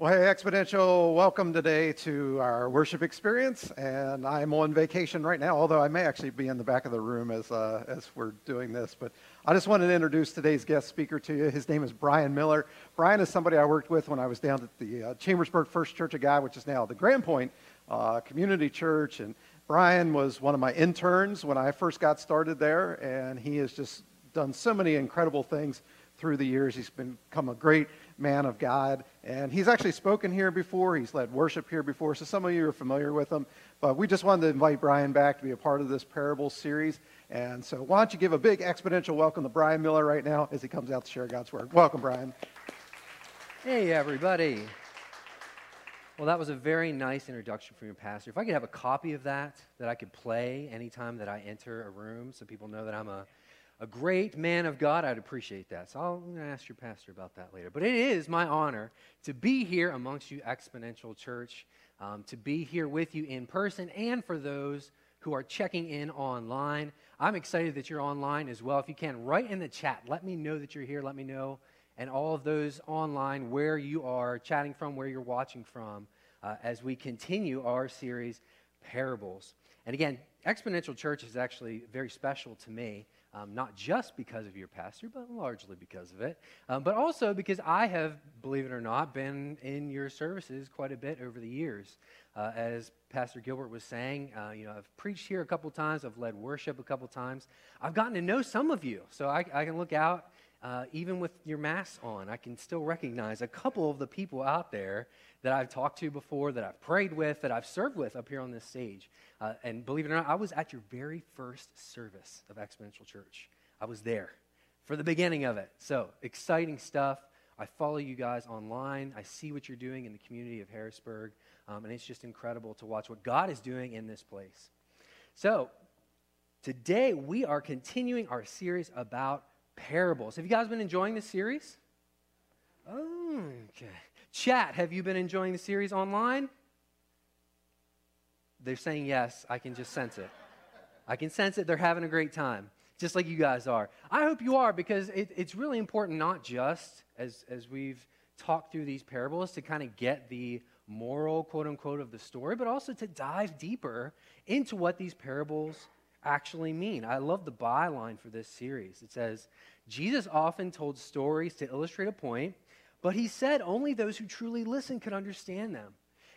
Well, hey, Exponential, welcome today to our worship experience. And I'm on vacation right now, although I may actually be in the back of the room as, uh, as we're doing this. But I just wanted to introduce today's guest speaker to you. His name is Brian Miller. Brian is somebody I worked with when I was down at the uh, Chambersburg First Church of God, which is now the Grand Point uh, Community Church. And Brian was one of my interns when I first got started there, and he has just done so many incredible things through the years. He's become a great man of God. And he's actually spoken here before. He's led worship here before. So some of you are familiar with him. But we just wanted to invite Brian back to be a part of this parable series. And so why don't you give a big exponential welcome to Brian Miller right now as he comes out to share God's word. Welcome, Brian. Hey, everybody. Well, that was a very nice introduction from your pastor. If I could have a copy of that that I could play anytime that I enter a room so people know that I'm a a great man of God, I'd appreciate that. So I'm going to ask your pastor about that later. But it is my honor to be here amongst you, Exponential Church, um, to be here with you in person, and for those who are checking in online. I'm excited that you're online as well. If you can, write in the chat. Let me know that you're here. Let me know, and all of those online, where you are chatting from, where you're watching from, uh, as we continue our series, Parables. And again, Exponential Church is actually very special to me um, not just because of your pastor, but largely because of it, um, but also because I have, believe it or not, been in your services quite a bit over the years. Uh, as Pastor Gilbert was saying, uh, you know, I've preached here a couple times, I've led worship a couple times. I've gotten to know some of you, so I, I can look out. Uh, even with your mask on, I can still recognize a couple of the people out there that I've talked to before, that I've prayed with, that I've served with up here on this stage. Uh, and believe it or not, I was at your very first service of Exponential Church. I was there for the beginning of it. So, exciting stuff. I follow you guys online. I see what you're doing in the community of Harrisburg. Um, and it's just incredible to watch what God is doing in this place. So, today we are continuing our series about parables. Have you guys been enjoying this series? Oh, okay. Chat, have you been enjoying the series online? They're saying yes. I can just sense it. I can sense it. They're having a great time, just like you guys are. I hope you are because it, it's really important, not just as, as we've talked through these parables, to kind of get the moral, quote unquote, of the story, but also to dive deeper into what these parables actually mean. I love the byline for this series. It says, Jesus often told stories to illustrate a point, but he said only those who truly listen could understand them.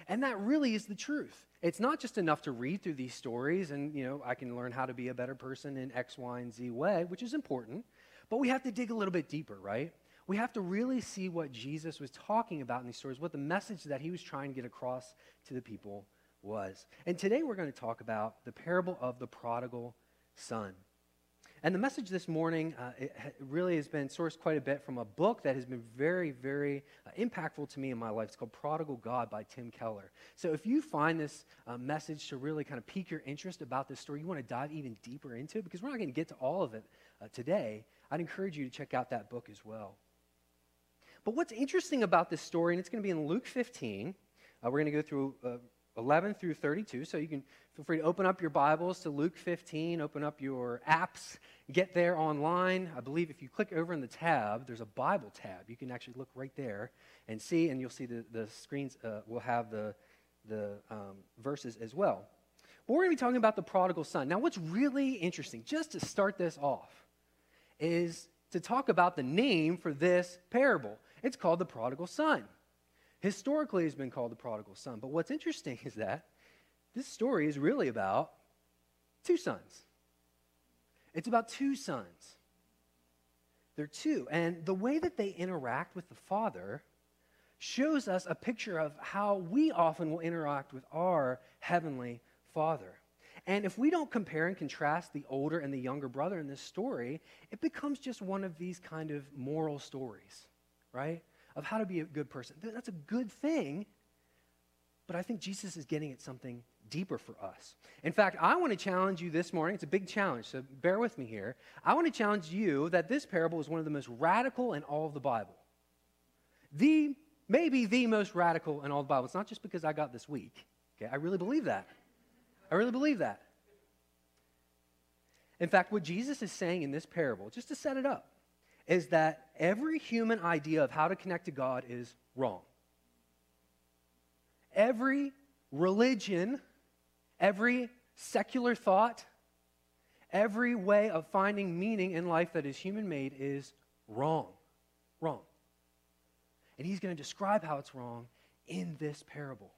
And that really is the truth. It's not just enough to read through these stories and, you know, I can learn how to be a better person in X, Y, and Z way, which is important, but we have to dig a little bit deeper, right? We have to really see what Jesus was talking about in these stories, what the message that he was trying to get across to the people was. And today we're going to talk about the parable of the prodigal son. And the message this morning uh, really has been sourced quite a bit from a book that has been very, very uh, impactful to me in my life. It's called Prodigal God by Tim Keller. So if you find this uh, message to really kind of pique your interest about this story, you want to dive even deeper into it, because we're not going to get to all of it uh, today, I'd encourage you to check out that book as well. But what's interesting about this story, and it's going to be in Luke 15, uh, we're going to go through uh, 11 through 32. So you can feel free to open up your Bibles to Luke 15, open up your apps, get there online. I believe if you click over in the tab, there's a Bible tab. You can actually look right there and see, and you'll see the, the screens uh, will have the, the um, verses as well. But we're going to be talking about the prodigal son. Now, what's really interesting, just to start this off, is to talk about the name for this parable. It's called the prodigal son historically has been called the prodigal son. But what's interesting is that this story is really about two sons. It's about two sons. They're two. And the way that they interact with the father shows us a picture of how we often will interact with our heavenly father. And if we don't compare and contrast the older and the younger brother in this story, it becomes just one of these kind of moral stories, right? Of how to be a good person. That's a good thing, but I think Jesus is getting at something deeper for us. In fact, I want to challenge you this morning. It's a big challenge, so bear with me here. I want to challenge you that this parable is one of the most radical in all of the Bible. The maybe the most radical in all the Bible. It's not just because I got this week. Okay, I really believe that. I really believe that. In fact, what Jesus is saying in this parable, just to set it up, is that every human idea of how to connect to God is wrong. every religion, every secular thought, every way of finding meaning in life that is human made is wrong. Wrong. And he's going to describe how it's wrong in this parable.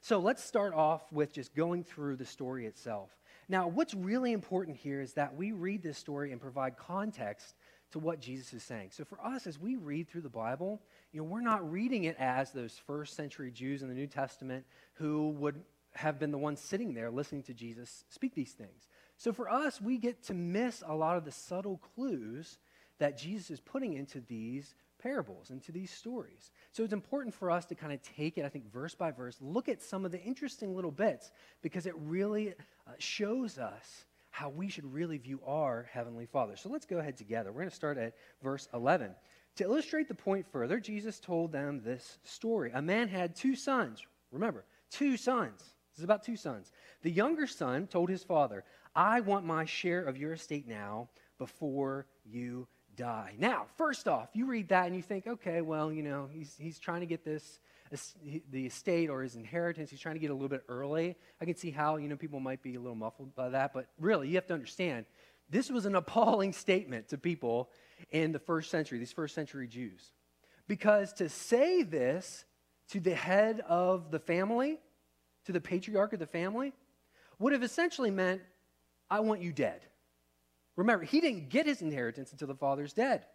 So let's start off with just going through the story itself. Now, what's really important here is that we read this story and provide context to what Jesus is saying. So for us, as we read through the Bible, you know, we're not reading it as those first century Jews in the New Testament who would have been the ones sitting there listening to Jesus speak these things. So for us, we get to miss a lot of the subtle clues that Jesus is putting into these parables, into these stories. So it's important for us to kind of take it, I think, verse by verse, look at some of the interesting little bits because it really uh, shows us how we should really view our Heavenly Father. So let's go ahead together. We're going to start at verse 11. To illustrate the point further, Jesus told them this story. A man had two sons. Remember, two sons. This is about two sons. The younger son told his father, I want my share of your estate now before you die. Now, first off, you read that and you think, okay, well, you know, he's, he's trying to get this, the estate or his inheritance, he's trying to get a little bit early. I can see how, you know, people might be a little muffled by that, but really, you have to understand, this was an appalling statement to people in the first century, these first century Jews. Because to say this to the head of the family, to the patriarch of the family, would have essentially meant, I want you dead. Remember, he didn't get his inheritance until the father's dead.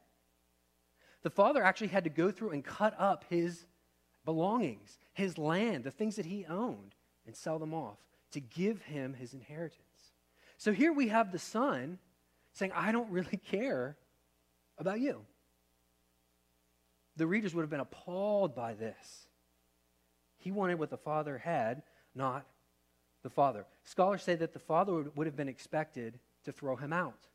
The father actually had to go through and cut up his belongings, his land, the things that he owned, and sell them off to give him his inheritance. So here we have the son saying, I don't really care about you. The readers would have been appalled by this. He wanted what the father had, not the father. Scholars say that the father would have been expected to throw him out.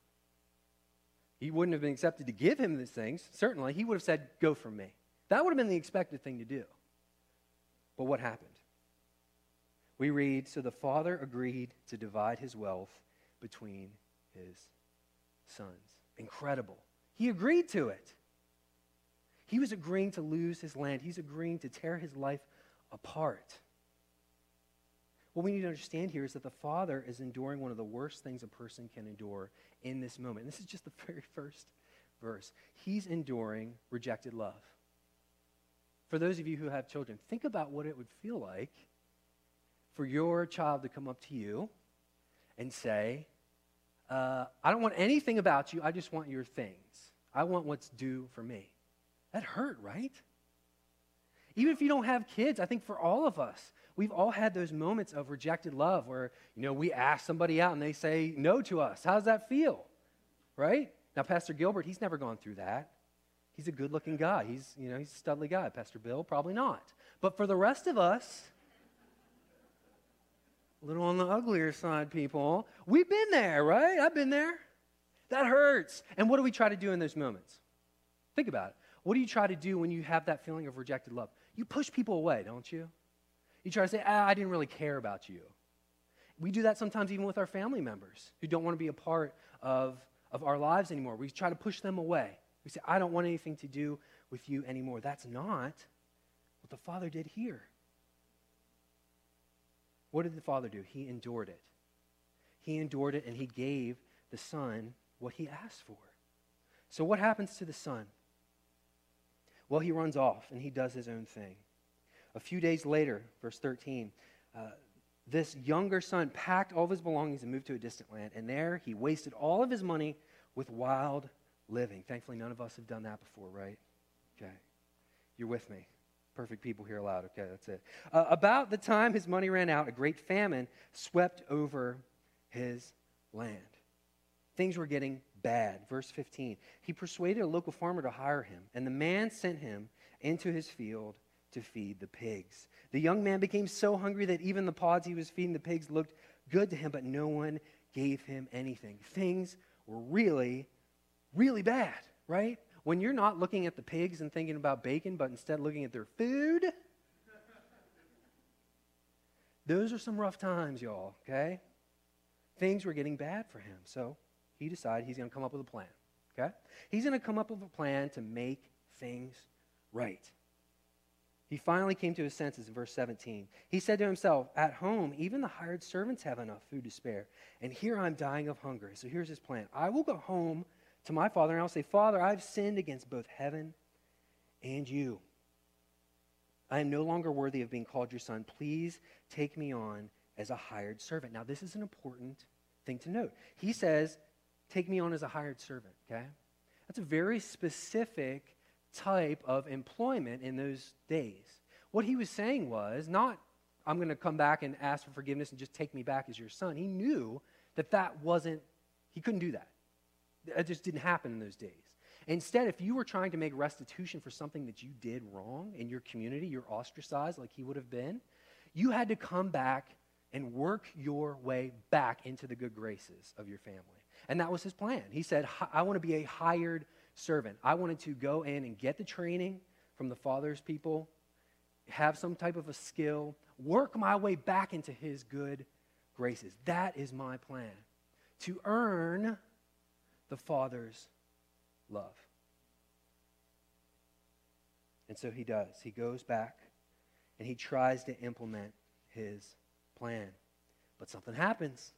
He wouldn't have been accepted to give him these things, certainly. He would have said, Go from me. That would have been the expected thing to do. But what happened? We read So the father agreed to divide his wealth between his sons. Incredible. He agreed to it. He was agreeing to lose his land, he's agreeing to tear his life apart. What we need to understand here is that the Father is enduring one of the worst things a person can endure in this moment. And this is just the very first verse. He's enduring rejected love. For those of you who have children, think about what it would feel like for your child to come up to you and say, uh, I don't want anything about you, I just want your things. I want what's due for me. That hurt, right? Even if you don't have kids, I think for all of us, We've all had those moments of rejected love where, you know, we ask somebody out and they say no to us. How does that feel? Right? Now, Pastor Gilbert, he's never gone through that. He's a good looking guy. He's, you know, he's a studly guy. Pastor Bill, probably not. But for the rest of us, a little on the uglier side, people, we've been there, right? I've been there. That hurts. And what do we try to do in those moments? Think about it. What do you try to do when you have that feeling of rejected love? You push people away, don't you? You try to say, ah, I didn't really care about you. We do that sometimes even with our family members who don't want to be a part of, of our lives anymore. We try to push them away. We say, I don't want anything to do with you anymore. That's not what the Father did here. What did the Father do? He endured it. He endured it and he gave the Son what he asked for. So, what happens to the Son? Well, he runs off and he does his own thing. A few days later, verse 13, uh, this younger son packed all of his belongings and moved to a distant land. And there he wasted all of his money with wild living. Thankfully, none of us have done that before, right? Okay. You're with me. Perfect people here aloud. Okay, that's it. Uh, about the time his money ran out, a great famine swept over his land. Things were getting bad. Verse 15. He persuaded a local farmer to hire him, and the man sent him into his field to feed the pigs. The young man became so hungry that even the pods he was feeding the pigs looked good to him, but no one gave him anything. Things were really, really bad, right? When you're not looking at the pigs and thinking about bacon, but instead looking at their food, those are some rough times, y'all, okay? Things were getting bad for him. So he decided he's going to come up with a plan, okay? He's going to come up with a plan to make things right. He finally came to his senses in verse 17. He said to himself, At home, even the hired servants have enough food to spare, and here I'm dying of hunger. So here's his plan I will go home to my father, and I'll say, Father, I've sinned against both heaven and you. I am no longer worthy of being called your son. Please take me on as a hired servant. Now, this is an important thing to note. He says, Take me on as a hired servant, okay? That's a very specific type of employment in those days. What he was saying was not, I'm going to come back and ask for forgiveness and just take me back as your son. He knew that that wasn't, he couldn't do that. It just didn't happen in those days. Instead, if you were trying to make restitution for something that you did wrong in your community, you're ostracized like he would have been, you had to come back and work your way back into the good graces of your family. And that was his plan. He said, I want to be a hired servant. I wanted to go in and get the training from the Father's people, have some type of a skill, work my way back into his good graces. That is my plan. To earn the Father's love. And so he does. He goes back and he tries to implement his plan. But something happens.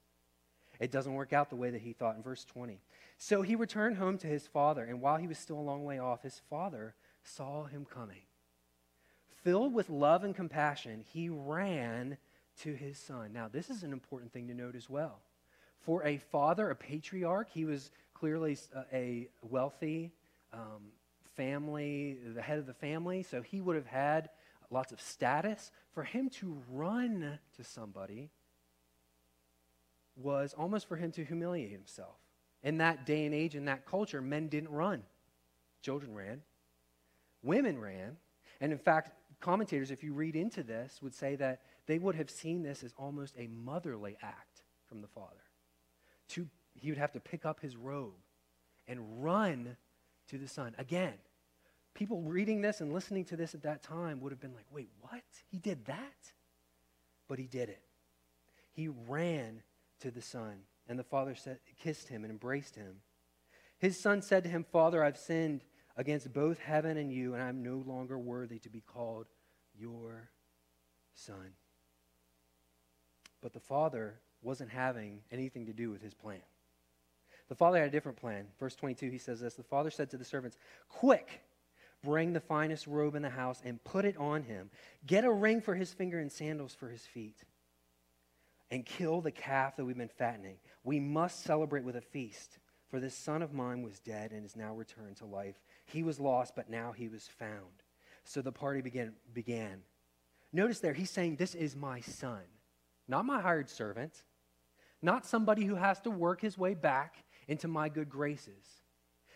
It doesn't work out the way that he thought in verse 20. So he returned home to his father, and while he was still a long way off, his father saw him coming. Filled with love and compassion, he ran to his son. Now, this is an important thing to note as well. For a father, a patriarch, he was clearly a wealthy um, family, the head of the family, so he would have had lots of status. For him to run to somebody was almost for him to humiliate himself. In that day and age, in that culture, men didn't run. Children ran. Women ran. And in fact, commentators, if you read into this, would say that they would have seen this as almost a motherly act from the father. To, he would have to pick up his robe and run to the son. Again, people reading this and listening to this at that time would have been like, wait, what? He did that? But he did it. He ran to the son. And the father said, kissed him and embraced him. His son said to him, Father, I've sinned against both heaven and you, and I'm no longer worthy to be called your son. But the father wasn't having anything to do with his plan. The father had a different plan. Verse 22, he says this The father said to the servants, Quick, bring the finest robe in the house and put it on him. Get a ring for his finger and sandals for his feet and kill the calf that we've been fattening. We must celebrate with a feast, for this son of mine was dead and is now returned to life. He was lost, but now he was found. So the party began. began. Notice there, he's saying, This is my son, not my hired servant, not somebody who has to work his way back into my good graces.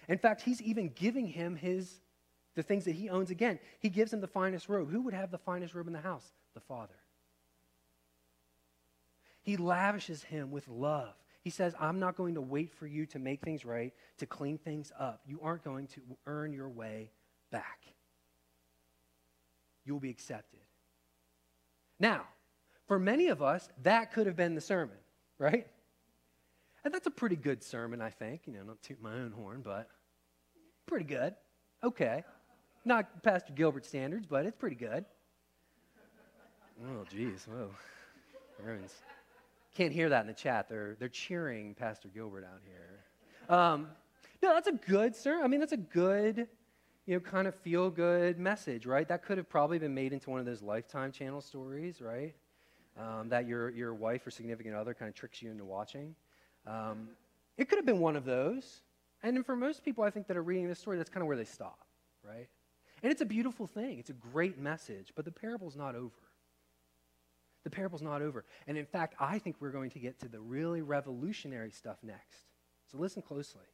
In fact, he's even giving him his the things that he owns again. He gives him the finest robe. Who would have the finest robe in the house? The father. He lavishes him with love. He says, I'm not going to wait for you to make things right, to clean things up. You aren't going to earn your way back. You will be accepted. Now, for many of us, that could have been the sermon, right? And that's a pretty good sermon, I think. You know, not toot my own horn, but pretty good. Okay. Not Pastor Gilbert standards, but it's pretty good. Oh, geez. Whoa. Everyone's can't hear that in the chat. They're, they're cheering Pastor Gilbert out here. Um, no, that's a good, sir. I mean, that's a good, you know, kind of feel good message, right? That could have probably been made into one of those Lifetime channel stories, right? Um, that your, your wife or significant other kind of tricks you into watching. Um, it could have been one of those. And for most people, I think that are reading this story, that's kind of where they stop, right? And it's a beautiful thing. It's a great message, but the parable's not over. The parable's not over. And in fact, I think we're going to get to the really revolutionary stuff next. So listen closely.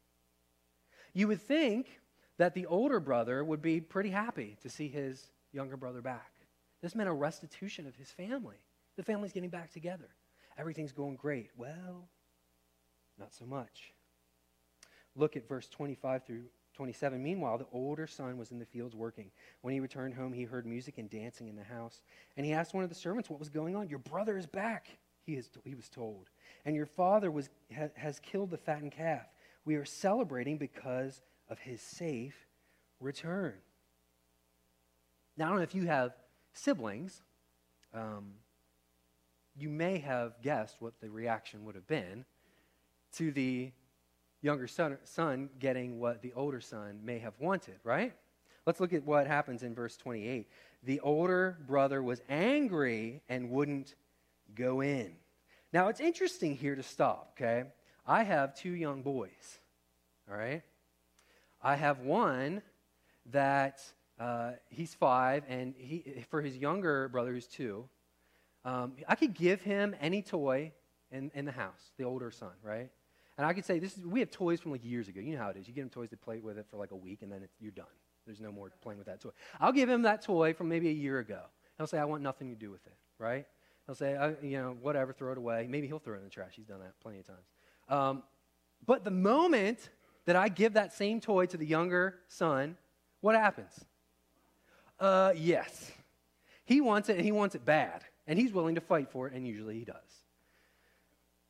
You would think that the older brother would be pretty happy to see his younger brother back. This meant a restitution of his family. The family's getting back together. Everything's going great. Well, not so much. Look at verse 25 through 27. Meanwhile, the older son was in the fields working. When he returned home, he heard music and dancing in the house. And he asked one of the servants what was going on. Your brother is back, he, is, he was told. And your father was, ha, has killed the fattened calf. We are celebrating because of his safe return. Now, I don't know if you have siblings, um, you may have guessed what the reaction would have been to the younger son, son getting what the older son may have wanted, right? Let's look at what happens in verse 28. The older brother was angry and wouldn't go in. Now, it's interesting here to stop, okay? I have two young boys, all right? I have one that uh, he's five, and he, for his younger brother, who's two, um, I could give him any toy in, in the house, the older son, right? And I could say, this is, we have toys from like years ago. You know how it is. You get him toys to play with it for like a week, and then you're done. There's no more playing with that toy. I'll give him that toy from maybe a year ago. He'll say, I want nothing to do with it, right? He'll say, you know, whatever, throw it away. Maybe he'll throw it in the trash. He's done that plenty of times. Um, but the moment that I give that same toy to the younger son, what happens? Uh, yes. He wants it, and he wants it bad. And he's willing to fight for it, and usually he does.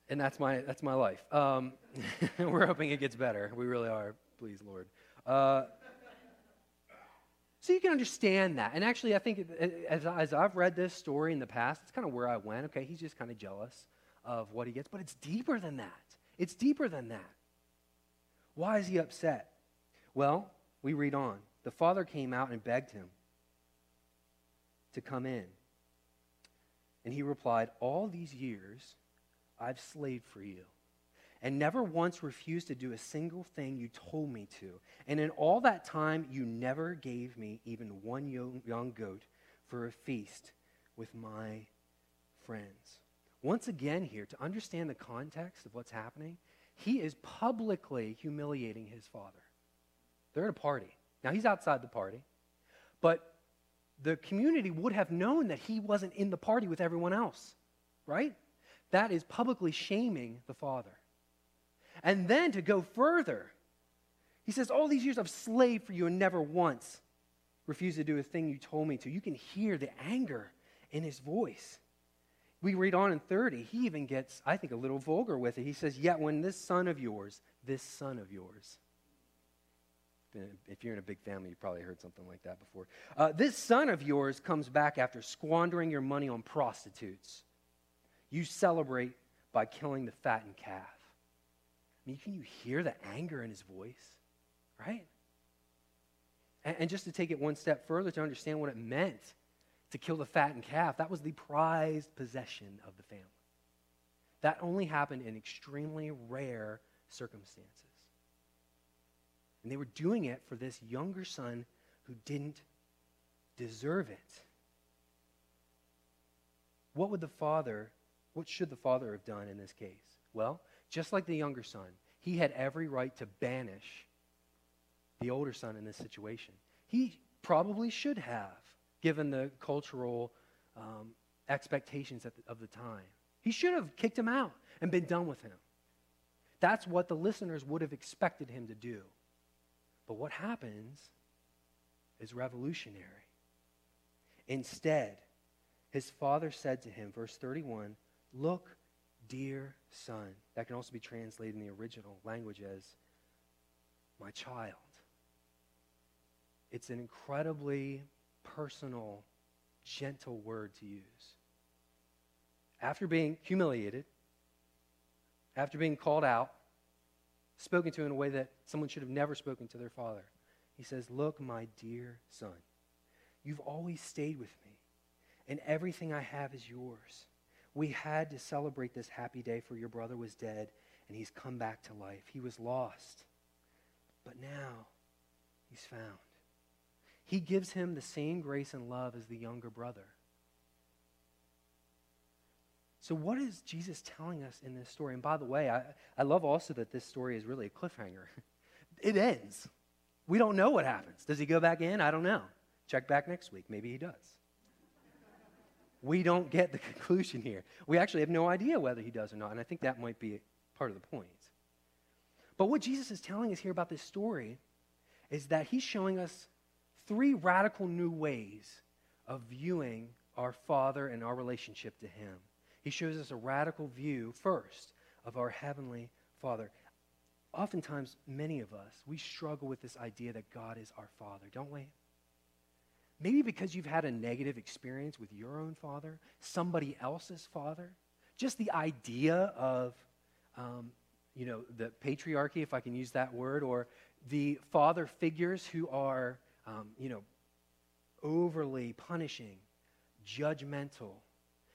And that's my, that's my life. Um, we're hoping it gets better. We really are. Please, Lord. Uh, so you can understand that. And actually, I think as, as I've read this story in the past, it's kind of where I went. Okay, he's just kind of jealous of what he gets. But it's deeper than that. It's deeper than that. Why is he upset? Well, we read on. The father came out and begged him to come in. And he replied, All these years I've slaved for you and never once refused to do a single thing you told me to. And in all that time, you never gave me even one young, goat for a feast with my friends. Once again, here, to understand the context of what's happening, he is publicly humiliating his father. They're at a party. Now, he's outside the party, but the community would have known that he wasn't in the party with everyone else, right? That is publicly shaming the father. And then to go further, he says, All these years I've slaved for you and never once refused to do a thing you told me to. You can hear the anger in his voice. We read on in 30, he even gets, I think, a little vulgar with it. He says, Yet when this son of yours, this son of yours, if you're in a big family, you probably heard something like that before. Uh, this son of yours comes back after squandering your money on prostitutes. You celebrate by killing the fattened calf. I mean, can you hear the anger in his voice? Right? And, and just to take it one step further to understand what it meant to kill the fattened calf, that was the prized possession of the family. That only happened in extremely rare circumstances. And they were doing it for this younger son who didn't deserve it. What would the father, what should the father have done in this case? Well, just like the younger son, he had every right to banish the older son in this situation. He probably should have, given the cultural um, expectations the, of the time. He should have kicked him out and been done with him. That's what the listeners would have expected him to do. But what happens is revolutionary. Instead, his father said to him, verse 31, Look, dear son. That can also be translated in the original language as my child. It's an incredibly personal, gentle word to use. After being humiliated, after being called out, spoken to in a way that someone should have never spoken to their father, he says, Look, my dear son, you've always stayed with me, and everything I have is yours. We had to celebrate this happy day, for your brother was dead and he's come back to life. He was lost, but now he's found. He gives him the same grace and love as the younger brother. So, what is Jesus telling us in this story? And by the way, I, I love also that this story is really a cliffhanger. it ends. We don't know what happens. Does he go back in? I don't know. Check back next week. Maybe he does we don't get the conclusion here. We actually have no idea whether he does or not, and I think that might be part of the point. But what Jesus is telling us here about this story is that he's showing us three radical new ways of viewing our Father and our relationship to him. He shows us a radical view, first, of our Heavenly Father. Oftentimes, many of us, we struggle with this idea that God is our Father, don't we? Maybe because you've had a negative experience with your own father, somebody else's father. Just the idea of, um, you know, the patriarchy, if I can use that word, or the father figures who are, um, you know, overly punishing, judgmental,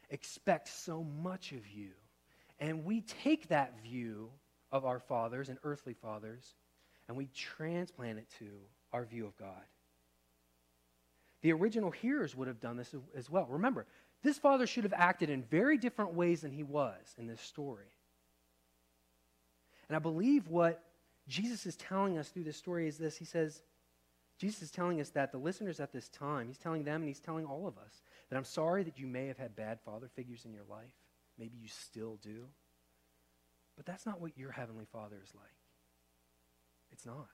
expect so much of you. And we take that view of our fathers and earthly fathers and we transplant it to our view of God. The original hearers would have done this as well. Remember, this father should have acted in very different ways than he was in this story. And I believe what Jesus is telling us through this story is this He says, Jesus is telling us that the listeners at this time, He's telling them and He's telling all of us that I'm sorry that you may have had bad father figures in your life. Maybe you still do. But that's not what your Heavenly Father is like. It's not.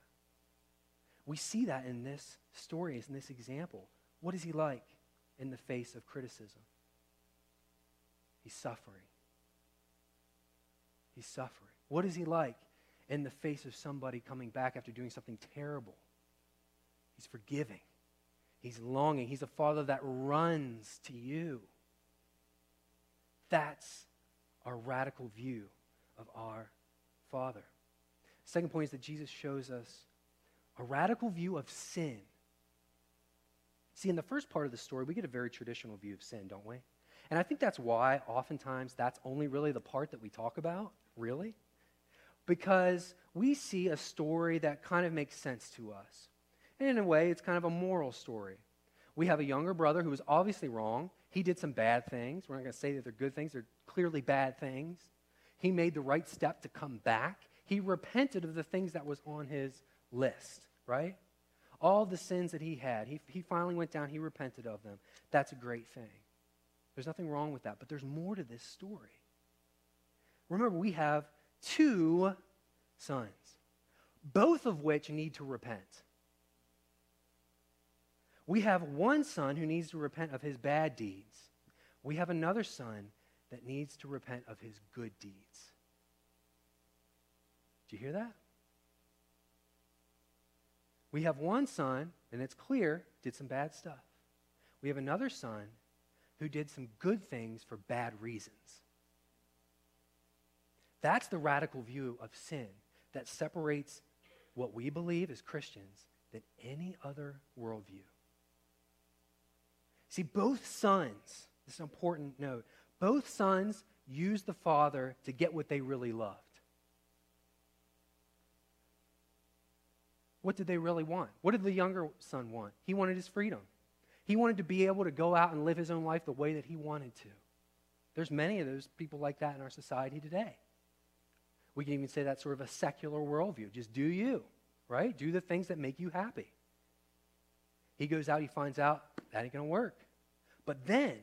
We see that in this story, in this example. What is he like in the face of criticism? He's suffering. He's suffering. What is he like in the face of somebody coming back after doing something terrible? He's forgiving. He's longing. He's a father that runs to you. That's our radical view of our Father. Second point is that Jesus shows us a radical view of sin See, in the first part of the story, we get a very traditional view of sin, don't we? And I think that's why oftentimes that's only really the part that we talk about, really. Because we see a story that kind of makes sense to us. And in a way, it's kind of a moral story. We have a younger brother who was obviously wrong. He did some bad things. We're not going to say that they're good things, they're clearly bad things. He made the right step to come back. He repented of the things that was on his list, right? All the sins that he had. He, he finally went down, he repented of them. That's a great thing. There's nothing wrong with that, but there's more to this story. Remember, we have two sons, both of which need to repent. We have one son who needs to repent of his bad deeds. We have another son that needs to repent of his good deeds. Do you hear that? We have one son, and it's clear, did some bad stuff. We have another son who did some good things for bad reasons. That's the radical view of sin that separates what we believe as Christians than any other worldview. See, both sons, this is an important note, both sons used the father to get what they really loved. What did they really want? What did the younger son want? He wanted his freedom. He wanted to be able to go out and live his own life the way that he wanted to. There's many of those people like that in our society today. We can even say that's sort of a secular worldview. Just do you, right? Do the things that make you happy. He goes out, he finds out that ain't going to work. But then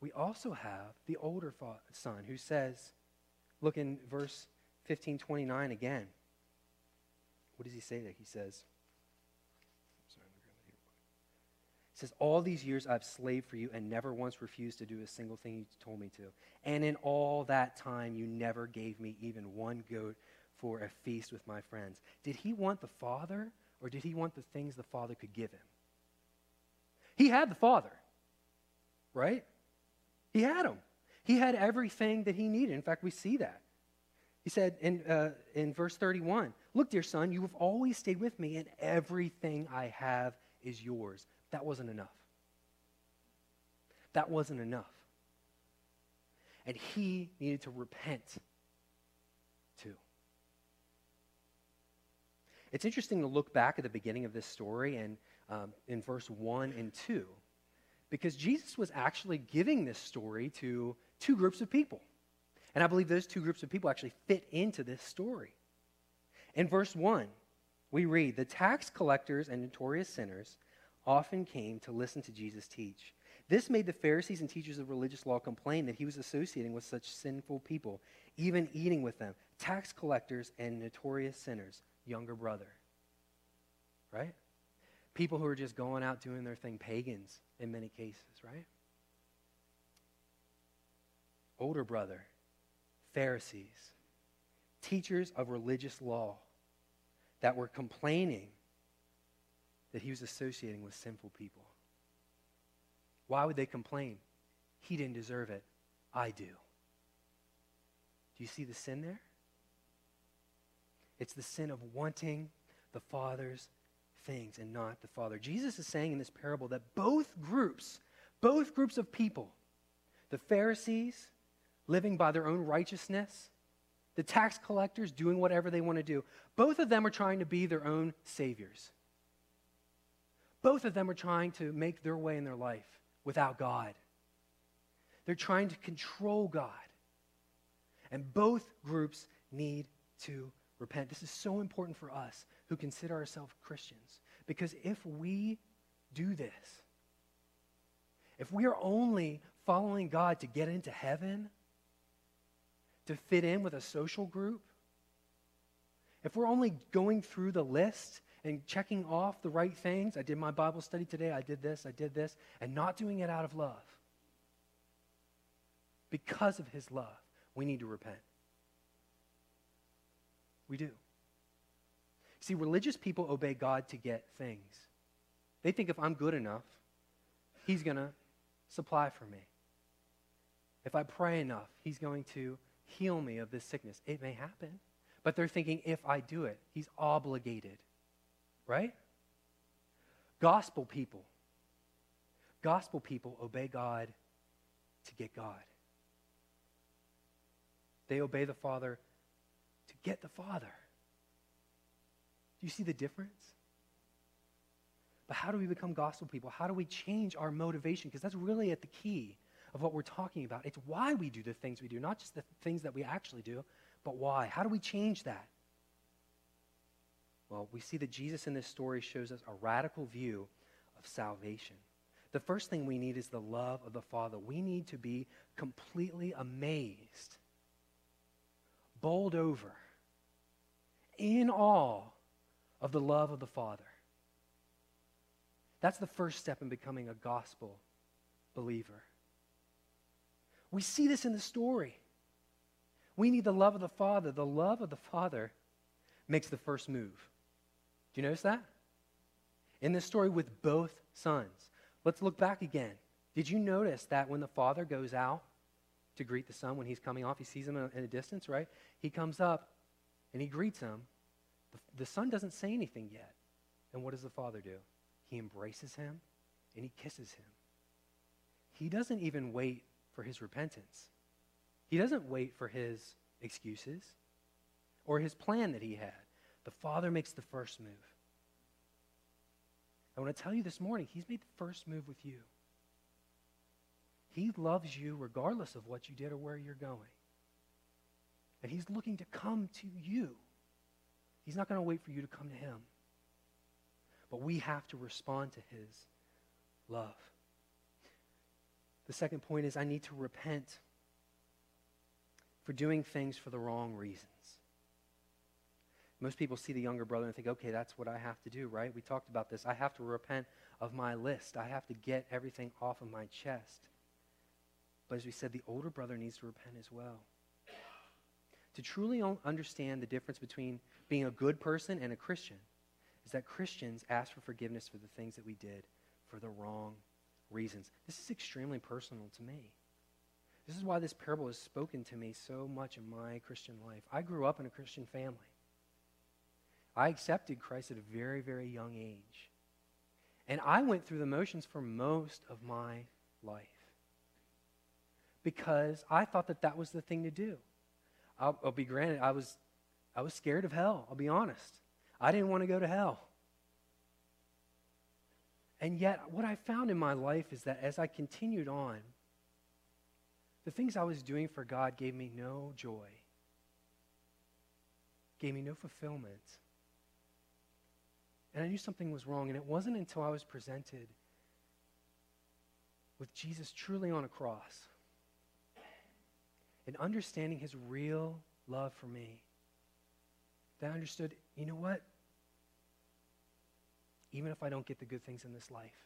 we also have the older son who says, look in verse 15, 29 again. What does he say there? He says, he says, All these years I've slaved for you and never once refused to do a single thing you told me to. And in all that time, you never gave me even one goat for a feast with my friends. Did he want the Father, or did he want the things the Father could give him? He had the Father, right? He had him. He had everything that he needed. In fact, we see that. He said in, uh, in verse 31 Look, dear son, you have always stayed with me, and everything I have is yours. That wasn't enough. That wasn't enough. And he needed to repent too. It's interesting to look back at the beginning of this story and um, in verse 1 and 2, because Jesus was actually giving this story to two groups of people. And I believe those two groups of people actually fit into this story. In verse 1, we read The tax collectors and notorious sinners often came to listen to Jesus teach. This made the Pharisees and teachers of religious law complain that he was associating with such sinful people, even eating with them. Tax collectors and notorious sinners, younger brother. Right? People who are just going out doing their thing, pagans in many cases, right? Older brother, Pharisees, teachers of religious law that were complaining that he was associating with sinful people. Why would they complain? He didn't deserve it. I do. Do you see the sin there? It's the sin of wanting the Father's things and not the Father. Jesus is saying in this parable that both groups, both groups of people, the Pharisees living by their own righteousness, the tax collectors doing whatever they want to do, both of them are trying to be their own saviors. Both of them are trying to make their way in their life without God. They're trying to control God. And both groups need to repent. This is so important for us who consider ourselves Christians. Because if we do this, if we are only following God to get into heaven, to fit in with a social group, if we're only going through the list and checking off the right things, I did my Bible study today, I did this, I did this, and not doing it out of love, because of his love, we need to repent. We do. See, religious people obey God to get things. They think if I'm good enough, He's going to supply for me. If I pray enough, He's going to heal me of this sickness. It may happen. But they're thinking if I do it, He's obligated. Right? Gospel people. Gospel people obey God to get God. They obey the Father to get the Father. Do you see the difference? But how do we become gospel people? How do we change our motivation? Because that's really at the key of what we're talking about. It's why we do the things we do, not just the things that we actually do, but why. How do we change that? Well, we see that Jesus in this story shows us a radical view of salvation. The first thing we need is the love of the Father. We need to be completely amazed, bowled over, in awe of the love of the Father. That's the first step in becoming a gospel believer. We see this in the story. We need the love of the Father. The love of the Father makes the first move. Do you notice that? In this story with both sons. Let's look back again. Did you notice that when the father goes out to greet the son when he's coming off, he sees him in a distance, right? He comes up and he greets him. The, the son doesn't say anything yet. And what does the father do? He embraces him and he kisses him. He doesn't even wait for his repentance. He doesn't wait for his excuses or his plan that he had. The Father makes the first move. I want to tell you this morning, He's made the first move with you. He loves you regardless of what you did or where you're going. And He's looking to come to you. He's not going to wait for you to come to Him. But we have to respond to His love. The second point is I need to repent for doing things for the wrong reasons. Most people see the younger brother and think, okay, that's what I have to do, right? We talked about this. I have to repent of my list, I have to get everything off of my chest. But as we said, the older brother needs to repent as well. To truly understand the difference between being a good person and a Christian is that Christians ask for forgiveness for the things that we did for the wrong reasons. This is extremely personal to me. This is why this parable has spoken to me so much in my Christian life. I grew up in a Christian family. I accepted Christ at a very, very young age. And I went through the motions for most of my life because I thought that that was the thing to do. I'll, I'll be granted, I was, I was scared of hell, I'll be honest. I didn't want to go to hell. And yet, what I found in my life is that as I continued on, the things I was doing for God gave me no joy, gave me no fulfillment. And I knew something was wrong. And it wasn't until I was presented with Jesus truly on a cross and understanding his real love for me that I understood you know what? Even if I don't get the good things in this life,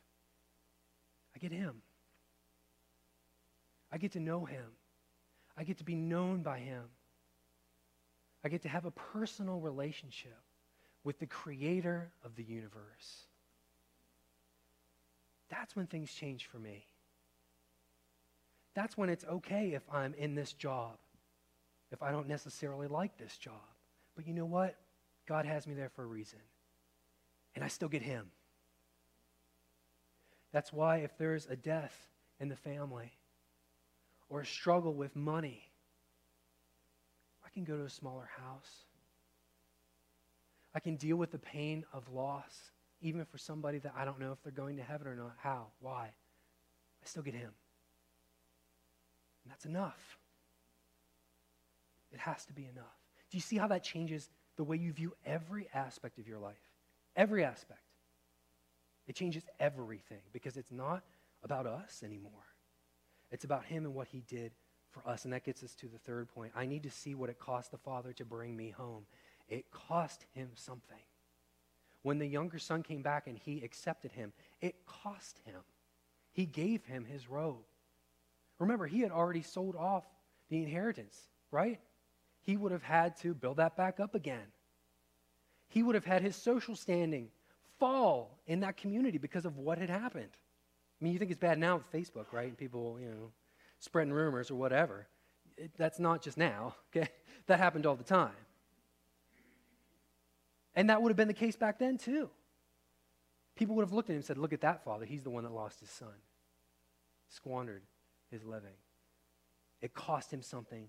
I get him. I get to know him. I get to be known by him. I get to have a personal relationship with the creator of the universe. That's when things change for me. that's when it's okay if I'm in this job, if I don't necessarily like this job. But you know what? God has me there for a reason. And I still get Him. That's why if there's a death in the family or a struggle with money, I can go to a smaller house. I can deal with the pain of loss, even for somebody that I don't know if they're going to heaven or not. How? Why? I still get Him. And that's enough. It has to be enough. Do you see how that changes the way you view every aspect of your life? Every aspect. It changes everything because it's not about us anymore. It's about Him and what He did for us. And that gets us to the third point. I need to see what it cost the Father to bring me home. It cost Him something. When the younger son came back and he accepted him, it cost him. He gave him his robe. Remember, he had already sold off the inheritance, right? He would have had to build that back up again. He would have had his social standing fall in that community because of what had happened. I mean, you think it's bad now with Facebook, right? And people, you know, spreading rumors or whatever. It, that's not just now, okay? That happened all the time. And that would have been the case back then, too. People would have looked at him and said, Look at that father. He's the one that lost his son, squandered his living. It cost him something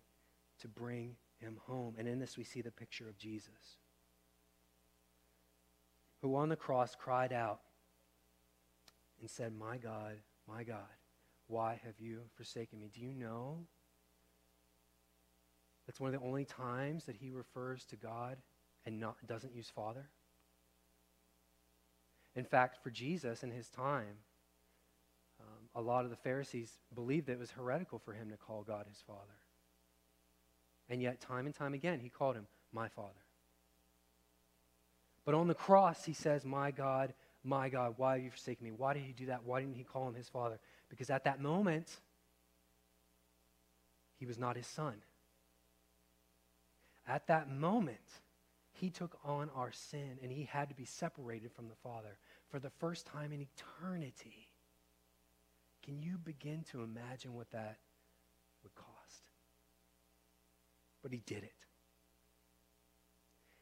to bring him home. And in this, we see the picture of Jesus, who on the cross cried out and said, My God, my God, why have you forsaken me? Do you know that's one of the only times that he refers to God and not, doesn't use Father? In fact, for Jesus in his time, um, a lot of the Pharisees believed that it was heretical for him to call God his Father. And yet, time and time again, he called him my Father. But on the cross, he says, My God, my God, why have you forsaken me? Why did he do that? Why didn't he call him his Father? Because at that moment, he was not his son. At that moment, he took on our sin and he had to be separated from the Father for the first time in eternity. Can you begin to imagine what that would cost? But he did it.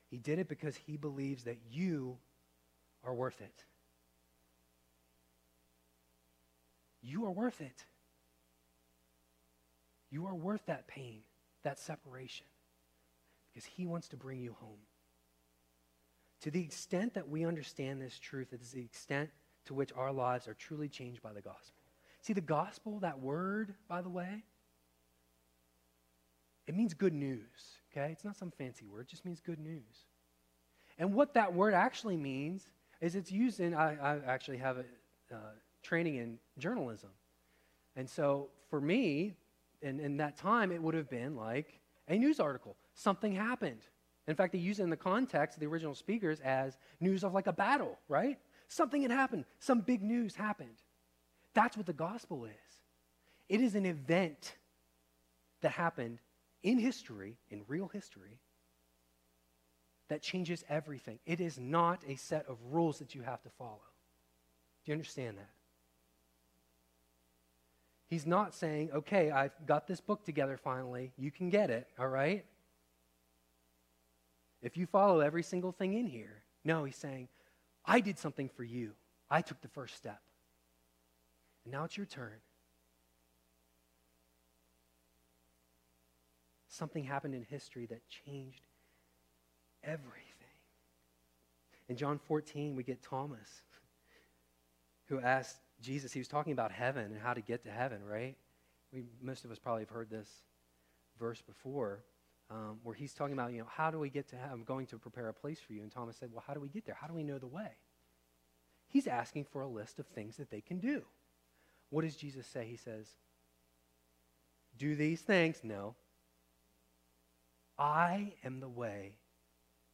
He did it because he believes that you are worth it. You are worth it. You are worth that pain, that separation, because he wants to bring you home. To the extent that we understand this truth, it is the extent to which our lives are truly changed by the gospel. See, the gospel, that word, by the way, it means good news, okay? It's not some fancy word, it just means good news. And what that word actually means is it's used in, I, I actually have a uh, training in journalism. And so for me, in, in that time, it would have been like a news article. Something happened. In fact, they use it in the context of the original speakers as news of like a battle, right? Something had happened. Some big news happened. That's what the gospel is. It is an event that happened in history, in real history, that changes everything. It is not a set of rules that you have to follow. Do you understand that? He's not saying, okay, I've got this book together finally. You can get it, all right? If you follow every single thing in here. No, he's saying, I did something for you. I took the first step. And now it's your turn. Something happened in history that changed everything. In John 14, we get Thomas, who asked Jesus, he was talking about heaven and how to get to heaven, right? We, most of us probably have heard this verse before um, where he's talking about, you know, how do we get to heaven? I'm going to prepare a place for you. And Thomas said, well, how do we get there? How do we know the way? He's asking for a list of things that they can do. What does Jesus say? He says, do these things? No. I am the way,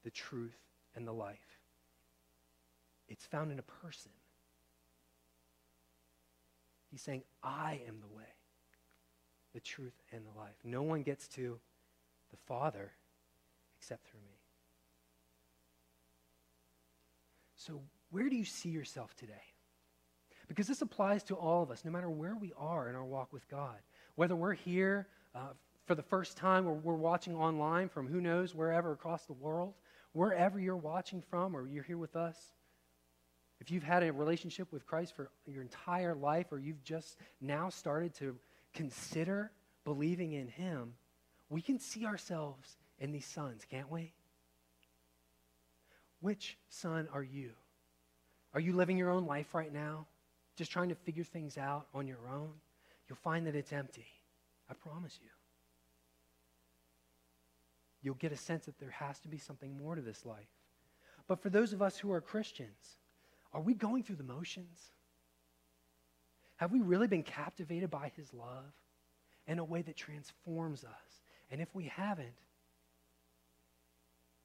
the truth, and the life. It's found in a person. He's saying, I am the way, the truth, and the life. No one gets to the Father except through me. So, where do you see yourself today? Because this applies to all of us, no matter where we are in our walk with God. Whether we're here uh, for the first time or we're watching online from who knows wherever across the world, wherever you're watching from or you're here with us, if you've had a relationship with Christ for your entire life or you've just now started to consider believing in Him, we can see ourselves in these sons, can't we? Which son are you? Are you living your own life right now, just trying to figure things out on your own? You'll find that it's empty. I promise you. You'll get a sense that there has to be something more to this life. But for those of us who are Christians, are we going through the motions? Have we really been captivated by his love in a way that transforms us? And if we haven't,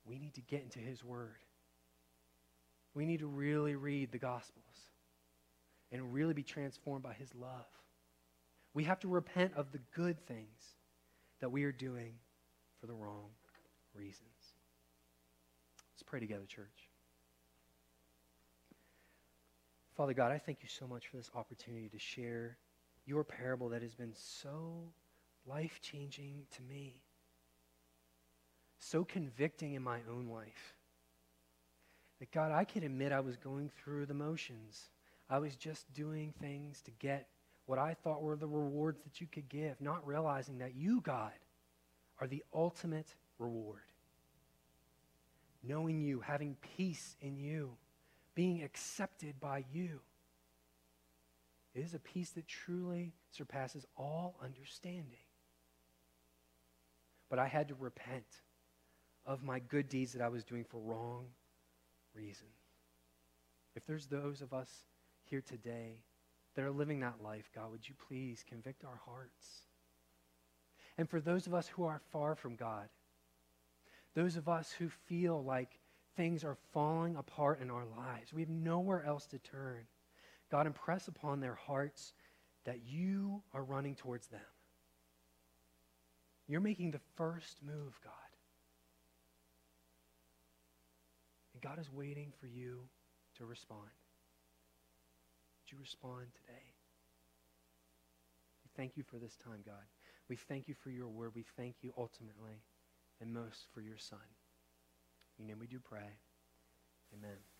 we need to get into his word. We need to really read the Gospels and really be transformed by his love. We have to repent of the good things that we are doing for the wrong reasons. Let's pray together, church. Father God, I thank you so much for this opportunity to share your parable that has been so life changing to me, so convicting in my own life. That God, I can admit I was going through the motions. I was just doing things to get what I thought were the rewards that you could give, not realizing that you, God, are the ultimate reward. Knowing you, having peace in you being accepted by you. It is a peace that truly surpasses all understanding. But I had to repent of my good deeds that I was doing for wrong reasons. If there's those of us here today that are living that life, God, would you please convict our hearts? And for those of us who are far from God, those of us who feel like things are falling apart in our lives. We have nowhere else to turn. God, impress upon their hearts that you are running towards them. You're making the first move, God. And God is waiting for you to respond. Would you respond today? We thank you for this time, God. We thank you for your word. We thank you ultimately and most for your son. In your name we do pray. Amen.